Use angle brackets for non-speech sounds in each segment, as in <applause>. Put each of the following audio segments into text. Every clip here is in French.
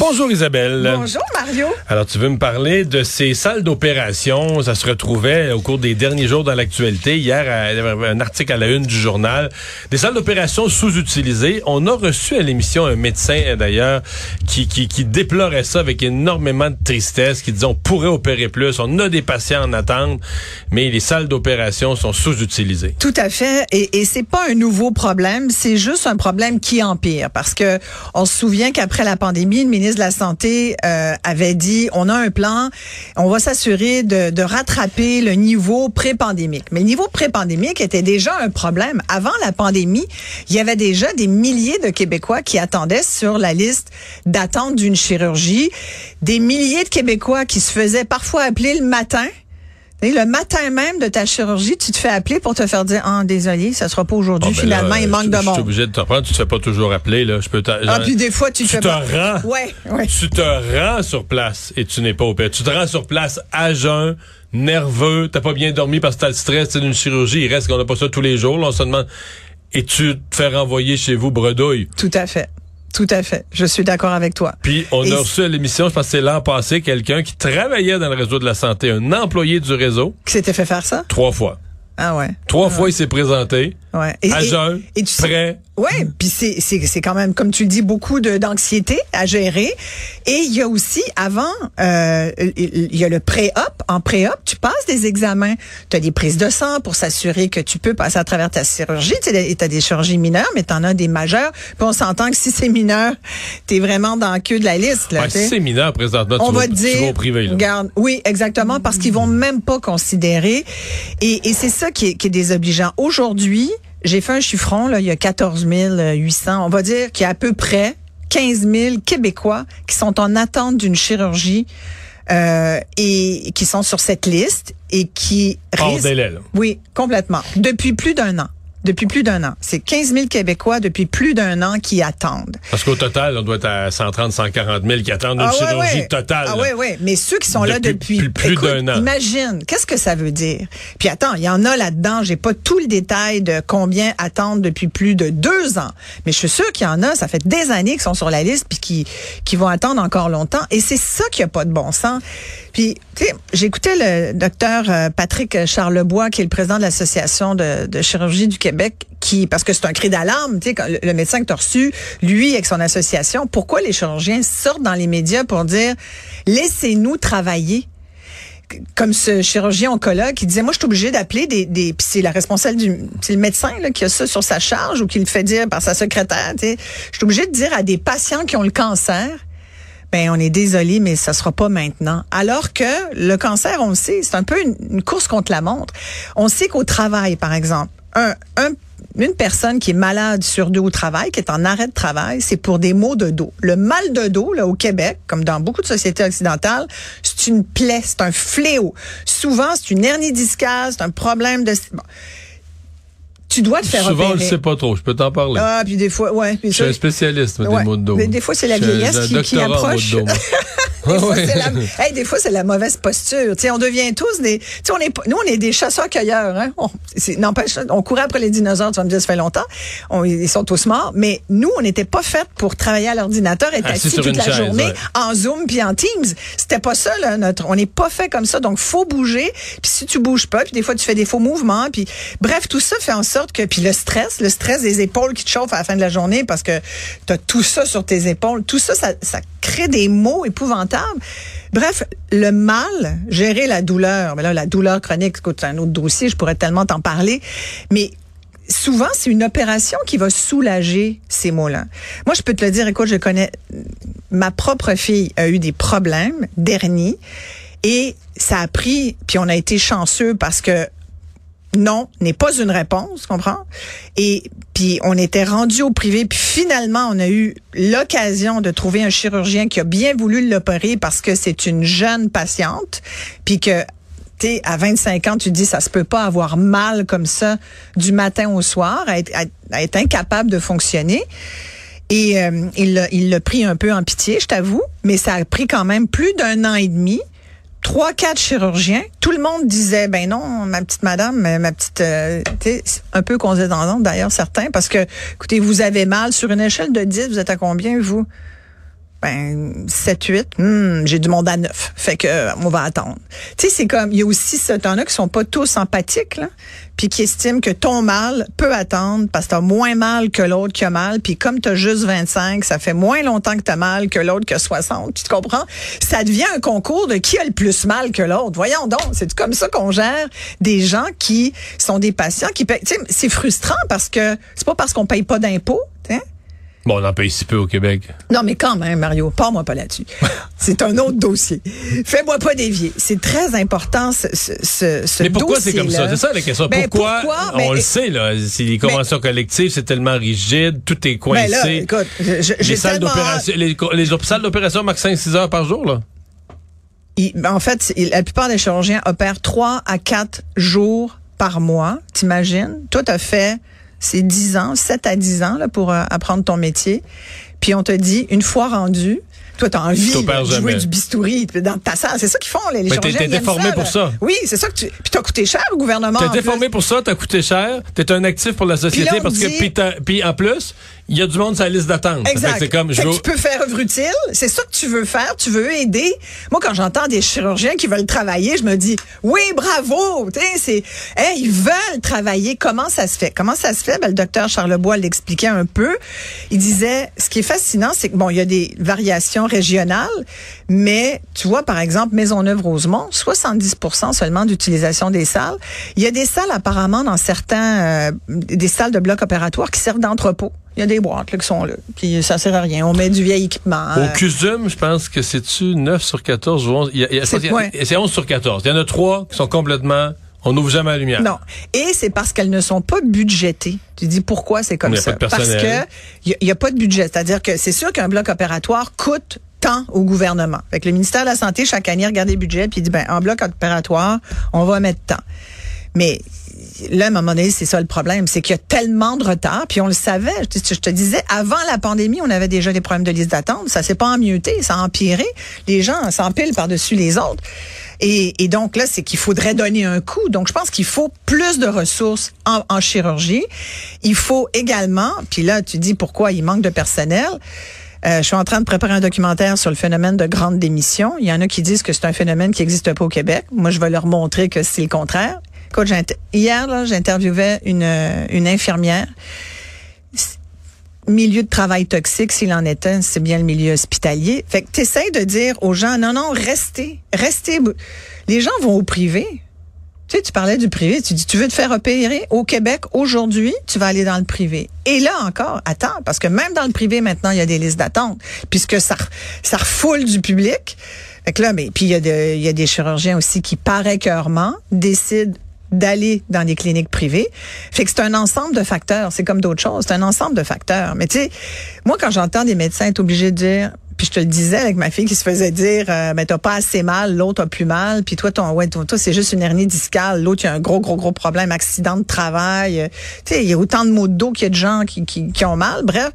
Bonjour Isabelle. Bonjour, Mario. Alors tu veux me parler de ces salles d'opération? Ça se retrouvait au cours des derniers jours dans l'actualité. Hier, il y avait un article à la une du journal. Des salles d'opération sous-utilisées. On a reçu à l'émission un médecin d'ailleurs qui, qui, qui déplorait ça avec énormément de tristesse, qui disait on pourrait opérer plus, on a des patients en attente, mais les salles d'opération sont sous-utilisées. Tout à fait. Et, et c'est pas un nouveau problème, c'est juste un problème qui empire. Parce que on se souvient qu'après la pandémie, le ministre de la Santé euh, avait dit on a un plan, on va s'assurer de, de rattraper le niveau pré-pandémique. Mais le niveau pré-pandémique était déjà un problème. Avant la pandémie, il y avait déjà des milliers de Québécois qui attendaient sur la liste d'attente d'une chirurgie, des milliers de Québécois qui se faisaient parfois appeler le matin et le matin même de ta chirurgie, tu te fais appeler pour te faire dire ah désolé, ça sera pas aujourd'hui. Ah, ben Finalement, là, il manque de Je suis monde. obligé de te prendre. Tu te fais pas toujours appeler. Là. Je peux Ah puis des fois tu, tu te fais te pas- rends. Ouais, ouais. Tu te rends sur place et tu n'es pas opéré. Tu te rends sur place à jeun, nerveux, t'as pas bien dormi parce que t'as le stress d'une chirurgie. Il reste qu'on n'a pas ça tous les jours. Là, on se demande. Et tu te fais renvoyer chez vous bredouille? Tout à fait. Tout à fait. Je suis d'accord avec toi. Puis on Et a reçu à l'émission, je pense que c'est l'an passé, quelqu'un qui travaillait dans le réseau de la santé, un employé du réseau, Qui s'était fait faire ça? Trois fois. Ah ouais. Trois fois, il s'est présenté, Ouais. Et, à et- jeun, et tu sais- prêt. Ouais, puis c'est c'est c'est quand même comme tu le dis beaucoup de d'anxiété à gérer et il y a aussi avant euh, il y a le pré-op, en pré-op, tu passes des examens, tu as des prises de sang pour s'assurer que tu peux passer à travers ta chirurgie, tu as des chirurgies mineures mais tu en as des majeures, puis on s'entend que si c'est mineur, tu es vraiment dans le queue de la liste là, Ouais, tu si c'est mineur présentement, on tu, va vas, te tu dire, vas au privé. Là. regarde, oui, exactement, parce qu'ils vont même pas considérer. Et, et c'est ça qui est, qui est désobligeant. Aujourd'hui, j'ai fait un chiffron, là, il y a 14 800. On va dire qu'il y a à peu près 15 000 Québécois qui sont en attente d'une chirurgie euh, et qui sont sur cette liste et qui Hors risquent- délai, là. oui, complètement. Depuis plus d'un an. Depuis plus d'un an. C'est 15 000 Québécois depuis plus d'un an qui attendent. Parce qu'au total, on doit être à 130, 140 000 qui attendent une Ah chirurgie ouais. totale. Ah oui, oui. Mais ceux qui sont là Depuis plus- d'un an. Imagine, qu'est-ce que ça veut dire? Puis attends, il y en a là-dedans. J'ai pas tout le détail de combien attendent depuis plus de deux ans. Mais je suis sûre qu'il y en a, ça fait des années qu'ils sont sur la liste puis qui, qui vont attendre encore longtemps. Et c'est ça qui a pas de bon sens. Puis, tu sais, j'écoutais le docteur euh, Patrick Charlebois, qui est le président de l'Association de, de chirurgie du Québec, qui, parce que c'est un cri d'alarme, tu sais, le, médecin que tu as reçu, lui, avec son association, pourquoi les chirurgiens sortent dans les médias pour dire, laissez-nous travailler? comme ce chirurgien oncologue qui disait moi je suis obligé d'appeler des des puis c'est la responsable du c'est le médecin là, qui a ça sur sa charge ou qui le fait dire par sa secrétaire je suis obligé de dire à des patients qui ont le cancer ben on est désolé mais ça sera pas maintenant. Alors que le cancer on le sait c'est un peu une course contre la montre. On sait qu'au travail par exemple un, un une personne qui est malade sur deux au travail, qui est en arrêt de travail, c'est pour des maux de dos. Le mal de dos, là, au Québec, comme dans beaucoup de sociétés occidentales, c'est une plaie, c'est un fléau. Souvent, c'est une hernie discale, c'est un problème de... bon. Tu dois te faire Souvent, on opérer. le sait pas trop. Je peux t'en parler. Ah, puis des fois, ouais. Puis je suis ça- un spécialiste Ouais. des de dos. Mais des fois, c'est la vieillesse qui- qui en approche. <laughs> Des fois, c'est la, hey, des fois, c'est la mauvaise posture. Tu sais, on devient tous des, sais, on est, nous, on est des chasseurs-cueilleurs, hein. On, n'empêche, on courait après les dinosaures, tu vas me dire, ça fait longtemps. On- ils sont tous morts. Mais nous, on n'était pas faits pour travailler à l'ordinateur, être Assis assis toute la chaise, journée ouais. en Zoom puis en Teams. C'était pas ça, là, notre, on n'est pas fait comme ça. Donc, faut bouger. Puis si tu bouges pas, puis des fois, tu fais des faux mouvements. Puis, bref, tout ça fait en sorte que, puis le stress, le stress des épaules qui te chauffent à la fin de la journée parce que tu as tout ça sur tes épaules. Tout ça, ça, ça crée des maux épouvantables. Bref, le mal, gérer la douleur. Mais là, la douleur chronique, c'est un autre dossier, je pourrais tellement t'en parler. Mais souvent, c'est une opération qui va soulager ces maux-là. Moi, je peux te le dire, écoute, je connais, ma propre fille a eu des problèmes d'hernie et ça a pris, puis on a été chanceux parce que non n'est pas une réponse, comprends? Et puis on était rendu au privé, puis finalement on a eu l'occasion de trouver un chirurgien qui a bien voulu l'opérer parce que c'est une jeune patiente, puis que sais, à 25 ans, tu dis, ça se peut pas avoir mal comme ça du matin au soir, à être, incapable de fonctionner. Et euh, il l'a pris un peu en pitié, je t'avoue, mais ça a pris quand même plus d'un an et demi. Trois, quatre chirurgiens. Tout le monde disait, ben non, ma petite madame, ma petite, euh, un peu condescendante d'ailleurs, certains, parce que, écoutez, vous avez mal. Sur une échelle de 10, vous êtes à combien, vous? Ben 7 8 hmm, j'ai du monde à 9 fait que euh, on va attendre. Tu sais c'est comme il y a aussi ce temps-là qui sont pas tous empathiques là puis qui estiment que ton mal peut attendre parce que t'as moins mal que l'autre qui a mal puis comme t'as juste 25 ça fait moins longtemps que t'as mal que l'autre qui a 60 tu comprends? Ça devient un concours de qui a le plus mal que l'autre. Voyons donc c'est comme ça qu'on gère des gens qui sont des patients qui payent c'est frustrant parce que c'est pas parce qu'on paye pas d'impôts Bon, on en paye si peu au Québec. Non, mais quand même, Mario, pars-moi pas là-dessus. <laughs> C'est un autre dossier. Fais-moi pas dévier. C'est très important, ce, ce, ce Mais pourquoi c'est comme ça? C'est ça la question. Ben, pourquoi? pourquoi? On Ben, le sait, là. Si les conventions collectives, c'est tellement rigide, tout est coincé. Ben là, écoute, je- j'ai les salles d'opération, les, salles d'opération marquent 5-6 heures par jour, là. Il- ben, en fait, il- la plupart des chirurgiens opèrent trois à quatre jours par mois. T'imagines? Toi, t'as fait, c'est 10 ans, 7 à 10 ans là, pour euh, apprendre ton métier. Puis on te dit, une fois rendu, toi, t'as envie là, de jouer du bistouri dans ta salle. C'est ça qu'ils font, les, les Mais t'es- déformé pour ça. Oui, c'est ça que tu... Puis t'as coûté cher au gouvernement. T'es plus. déformé pour ça, t'as coûté cher, t'es un actif pour la société là, parce que puis, puis en plus, il y a du monde sur la liste d'attente. Exact. C'est comme je veux- tu peux faire œuvre utile. C'est ça que tu veux faire. Tu veux aider. Moi, quand j'entends des chirurgiens qui veulent travailler, je me dis, oui, bravo. Tu sais, c'est, hey, ils veulent travailler. Comment ça se fait? Comment ça se fait? Ben, le docteur Charlebois l'expliquait un peu. Il disait, ce qui est fascinant, c'est que bon, il y a des variations régionales, mais tu vois, par exemple, Maisonneuve-Rosemont, 70 seulement d'utilisation des salles. Il y a des salles apparemment dans certains, euh, des salles de blocs opératoires qui servent d'entrepôt. Il y a des boîtes là, qui sont là. Puis ça sert à rien. On met du vieil équipement. Au CUSUM, je pense que c'est-tu 9 sur 14 ou 11. Il y a- il y a- je C'est pense qu'il y a- point. C'est 11 sur 14. Il y en a trois qui sont complètement, on n'ouvre jamais la lumière. Non. Et c'est parce qu'elles ne sont pas budgétées. Tu dis pourquoi c'est comme ça? parce personnel. que il n'y a, pas de budget. C'est-à-dire que c'est sûr qu'un bloc opératoire coûte tant au gouvernement. Fait que le ministère de la Santé, chaque année, regarde les budgets puis il dit, ben, en bloc opératoire, on va mettre tant. Mais là, à un moment c'est ça le problème, c'est qu'il y a tellement de retard, puis on le savait. Je te, disais, avant la pandémie, on avait déjà des problèmes de liste d'attente. Ça s'est pas emmieuté, ça a empiré. Les gens s'empilent par-dessus les autres. Et, et donc là, c'est qu'il faudrait donner un coup. Donc, je pense qu'il faut plus de ressources en, en chirurgie. Il faut également, puis là, tu dis pourquoi il manque de personnel. Euh, je suis en train de préparer un documentaire sur le phénomène de grande démission. Il y en a qui disent que c'est un phénomène qui n'existe pas au Québec. Moi, je vais leur montrer que c'est le contraire. Écoute, hier, là, j'interviewais une, euh, une infirmière. Milieu de travail toxique, s'il en est un, c'est bien le milieu hospitalier. Fait que t'essayes de dire aux gens, non, non, restez, restez. Les gens vont au privé. Tu sais, tu parlais du privé, tu dis, tu veux te faire opérer au Québec aujourd'hui, tu vas aller dans le privé. Et là encore, attends, parce que même dans le privé, maintenant, il y a des listes d'attente, puisque ça, ça refoule du public. Fait que là, mais, puis il y, a y a des chirurgiens aussi qui, par écœurement, décident d'aller dans des cliniques privées. Fait que c'est un ensemble de facteurs. C'est comme d'autres choses. C'est un ensemble de facteurs. Mais tu sais, moi, quand j'entends des médecins être obligés de dire, puis je te le disais avec ma fille qui se faisait dire, euh, mais t'as pas assez mal, l'autre a plus mal, puis toi, ton, ouais, toi, toi, c'est juste une hernie discale, l'autre, il y a un gros, gros, gros problème, accident de travail. Euh, Tu sais, il y a autant de maux de dos qu'il y a de gens qui, qui, qui ont mal. Bref.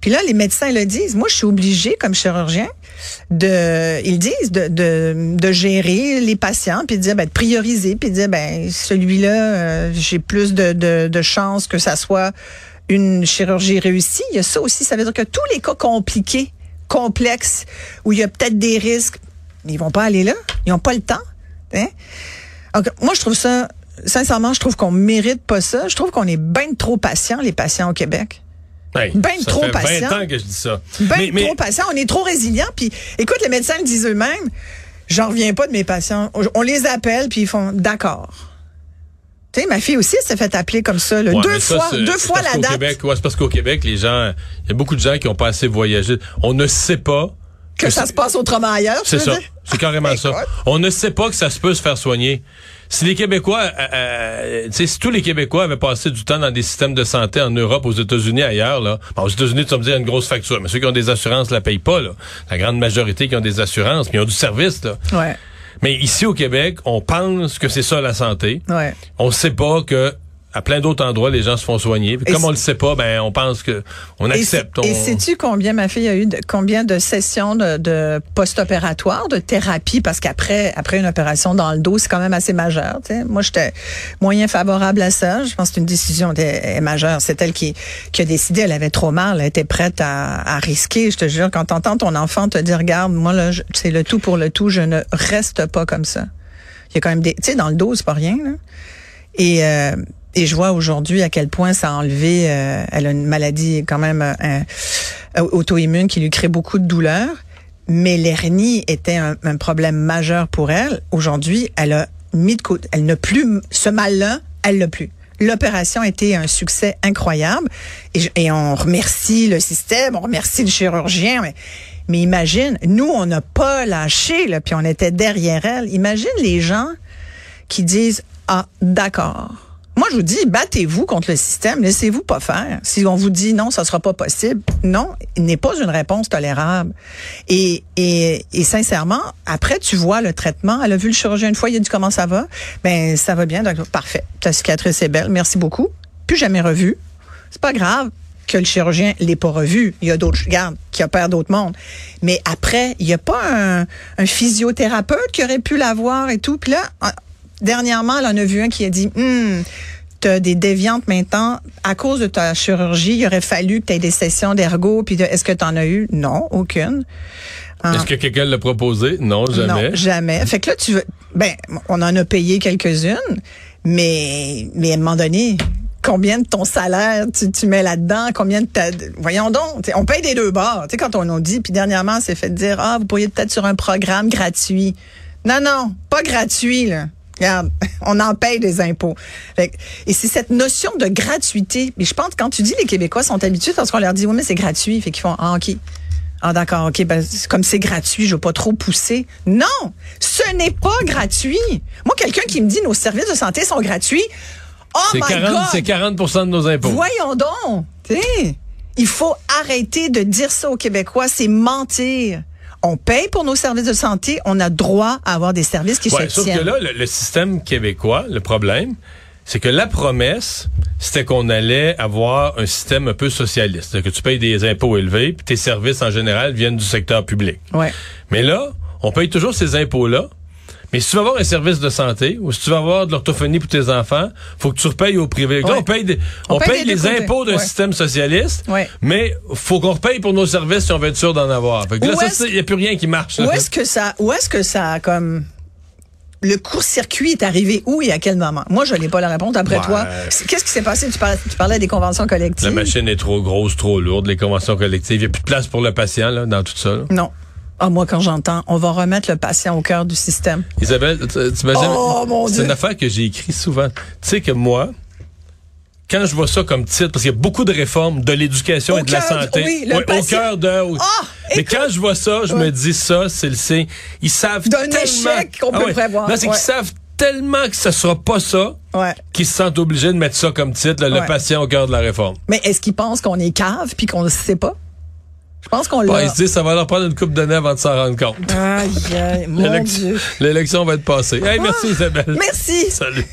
Puis là, les médecins le disent. Moi, je suis obligée, comme chirurgien, de, ils disent, de, de, de gérer les patients, puis de dire, ben, de prioriser, puis de dire, ben, celui-là, euh, j'ai plus de, de, de chances que ça soit une chirurgie réussie. Il y a ça aussi. Ça veut dire que tous les cas compliqués, complexes, où il y a peut-être des risques, ils vont pas aller là. Ils ont pas le temps. Hein? Donc, moi, je trouve ça, sincèrement, je trouve qu'on mérite pas ça. Je trouve qu'on est bien trop patients, les patients au Québec. Hey, Ben ça trop fait 20 patient. ans que je dis ça. Ben mais, mais- trop patients. On est trop résilients. Puis, écoute, les médecins le disent eux-mêmes. J'en reviens pas de mes patients. On les appelle, puis ils font d'accord. Ma fille aussi s'est fait appeler comme ça. là. Ouais, deux ça, fois, deux c'est fois parce la qu'au date. Québec, ouais, c'est parce qu'au Québec, les gens, il y a beaucoup de gens qui ont pas assez voyagé. On ne sait pas que ça se passe autrement ailleurs. C'est ça. C'est carrément ça. Écoute. On ne sait pas que ça se peut se faire soigner. Si les Québécois, euh, euh, si tous les Québécois avaient passé du temps dans des systèmes de santé en Europe, aux États-Unis, ailleurs, là, bon, aux États-Unis, tu vas me dire une grosse facture, mais ceux qui ont des assurances la payent pas, là. La grande majorité qui ont des assurances, mais ils ont du service, là. Ouais. Mais ici au Québec, on pense que c'est ça la santé. Ouais. On sait pas que à plein d'autres endroits, les gens se font soigner. Puis Et comme on le sait pas, ben on pense que on Et accepte. Et, on- sais-tu combien ma fille a eu, de, combien de sessions de, de post-opératoire, de thérapie, parce qu'après après une opération dans le dos, c'est quand même assez majeur. Moi, j'étais moyen favorable à ça. Je pense que c'est une décision est majeure. C'est elle qui, qui a décidé. Elle avait trop mal. Elle était prête à, à risquer. Je te jure, quand t'entends ton enfant te dire, regarde, moi là, c'est le tout pour le tout. Je ne reste pas comme ça. Il y a quand même des, tu sais, dans le dos, c'est pas rien. Là. Et, euh, et je vois aujourd'hui à quel point ça a enlevé. euh, elle a une maladie quand même euh, euh, auto-immune qui lui crée beaucoup de douleurs. Mais l'hernie était un, problème majeur pour elle. Aujourd'hui, elle a mis de côté. Elle n'a plus ce mal-là. Elle l'a plus. L'opération a été un succès incroyable et, et on remercie le système, on remercie le chirurgien. Mais, mais imagine, nous, on n'a pas lâché, là, puis on était derrière elle. Imagine les gens qui disent ah d'accord. Je vous dis battez-vous contre le système, laissez-vous pas faire. Si on vous dit non, ça sera pas possible, non, il n'est pas une réponse tolérable. Et, et et sincèrement, après tu vois le traitement, elle a vu le chirurgien une fois, il a dit comment ça va, ben ça va bien, parfait. Ta cicatrice est belle, merci beaucoup. Plus jamais revu. C'est pas grave que le chirurgien l'ait pas revu. Il y a d'autres, regarde, qui opèrent d'autres mondes. Mais après, il y a pas un, un physiothérapeute qui aurait pu l'avoir et tout. Puis là, en- dernièrement, là, on a vu un qui a dit, hum, t'as des déviantes maintenant. À cause de ta chirurgie, il aurait fallu que tu aies des sessions d'ergo. Puis de- est-ce que tu en as eu? Non, aucune. Ah. Est-ce que quelqu'un l'a proposé? Non, jamais. Non, jamais. Fait que là, tu veux. Ben, on en a payé quelques-unes, mais, mais à un moment donné, combien de ton salaire tu, tu mets là-dedans? Combien de ta. Voyons donc. on paye des deux bords. Tu sais, quand on nous dit, puis dernièrement, c'est fait dire Ah, vous pourriez peut-être sur un programme gratuit. Non, non, pas gratuit, là. Regarde, <laughs> on en paye des impôts. Fait et c'est cette notion de gratuité. Mais je pense que quand tu dis les Québécois sont habitués parce qu'on leur dit oui mais c'est gratuit, fait qu'ils font ah ok. Ah d'accord, ok, ben, comme c'est gratuit, je veux pas trop pousser. Non, ce n'est pas gratuit. Moi, quelqu'un qui me dit nos services de santé sont gratuits, oh my 40, God! c'est 40 de nos impôts. Voyons donc, il faut arrêter de dire ça aux Québécois, c'est mentir. On paye pour nos services de santé, on a droit à avoir des services qui Ouais, se sauf tiennent. que là, le, le système québécois, le problème, c'est que la promesse, c'était qu'on allait avoir un système un peu socialiste, C'est-à-dire que tu payes des impôts élevés, puis tes services en général viennent du secteur public. Ouais. Mais là, on paye toujours ces impôts-là. Mais si tu veux avoir un service de santé ou si tu veux avoir de l'orthophonie pour tes enfants, faut que tu repayes au privé. Ouais. on paye, des- On on paye paye des deux les impôts d'un Ouais. système socialiste, Ouais. mais faut qu'on repaye pour nos services si on veut être sûr d'en avoir. Fait que là, il n'y a plus rien qui marche. Où est-ce que ça, où est-ce que ça comme le court-circuit est arrivé? Où et à quel moment? Moi, je n'ai pas la réponse. Après Ouais. toi, qu'est-ce qui s'est passé? Tu parlais, tu parlais des conventions collectives. La machine est trop grosse, trop lourde, les conventions collectives. Il n'y a plus de place pour le patient là, dans tout ça. là. Non. Ah, moi, quand j'entends, on va remettre le patient au cœur du système. Isabelle, tu tu imagines- Oh, mon c'est une affaire que j'ai écrit souvent. Tu sais que moi, quand je vois ça comme titre, parce qu'il y a beaucoup de réformes de l'éducation et de la santé, oui, le au cœur de. Ah, mais écoute. quand je vois ça, je Ouais. me dis ça, c'est le signe. Ils savent D'un tellement. échec qu'on peut prévoir. Non, c'est Ouais. qu'ils savent tellement que ce sera pas ça Ouais. qu'ils se sentent obligés de mettre ça comme titre, là, le patient au cœur de la réforme. Mais est-ce qu'ils pensent qu'on est cave puis qu'on ne sait pas? Je pense qu'on Bon, l'a. ils se disent ça va leur prendre une coupe d'années avant de s'en rendre compte. Aïe, aïe, mon Dieu. L'élection va être passée. Hey, merci Isabelle. Merci. Salut.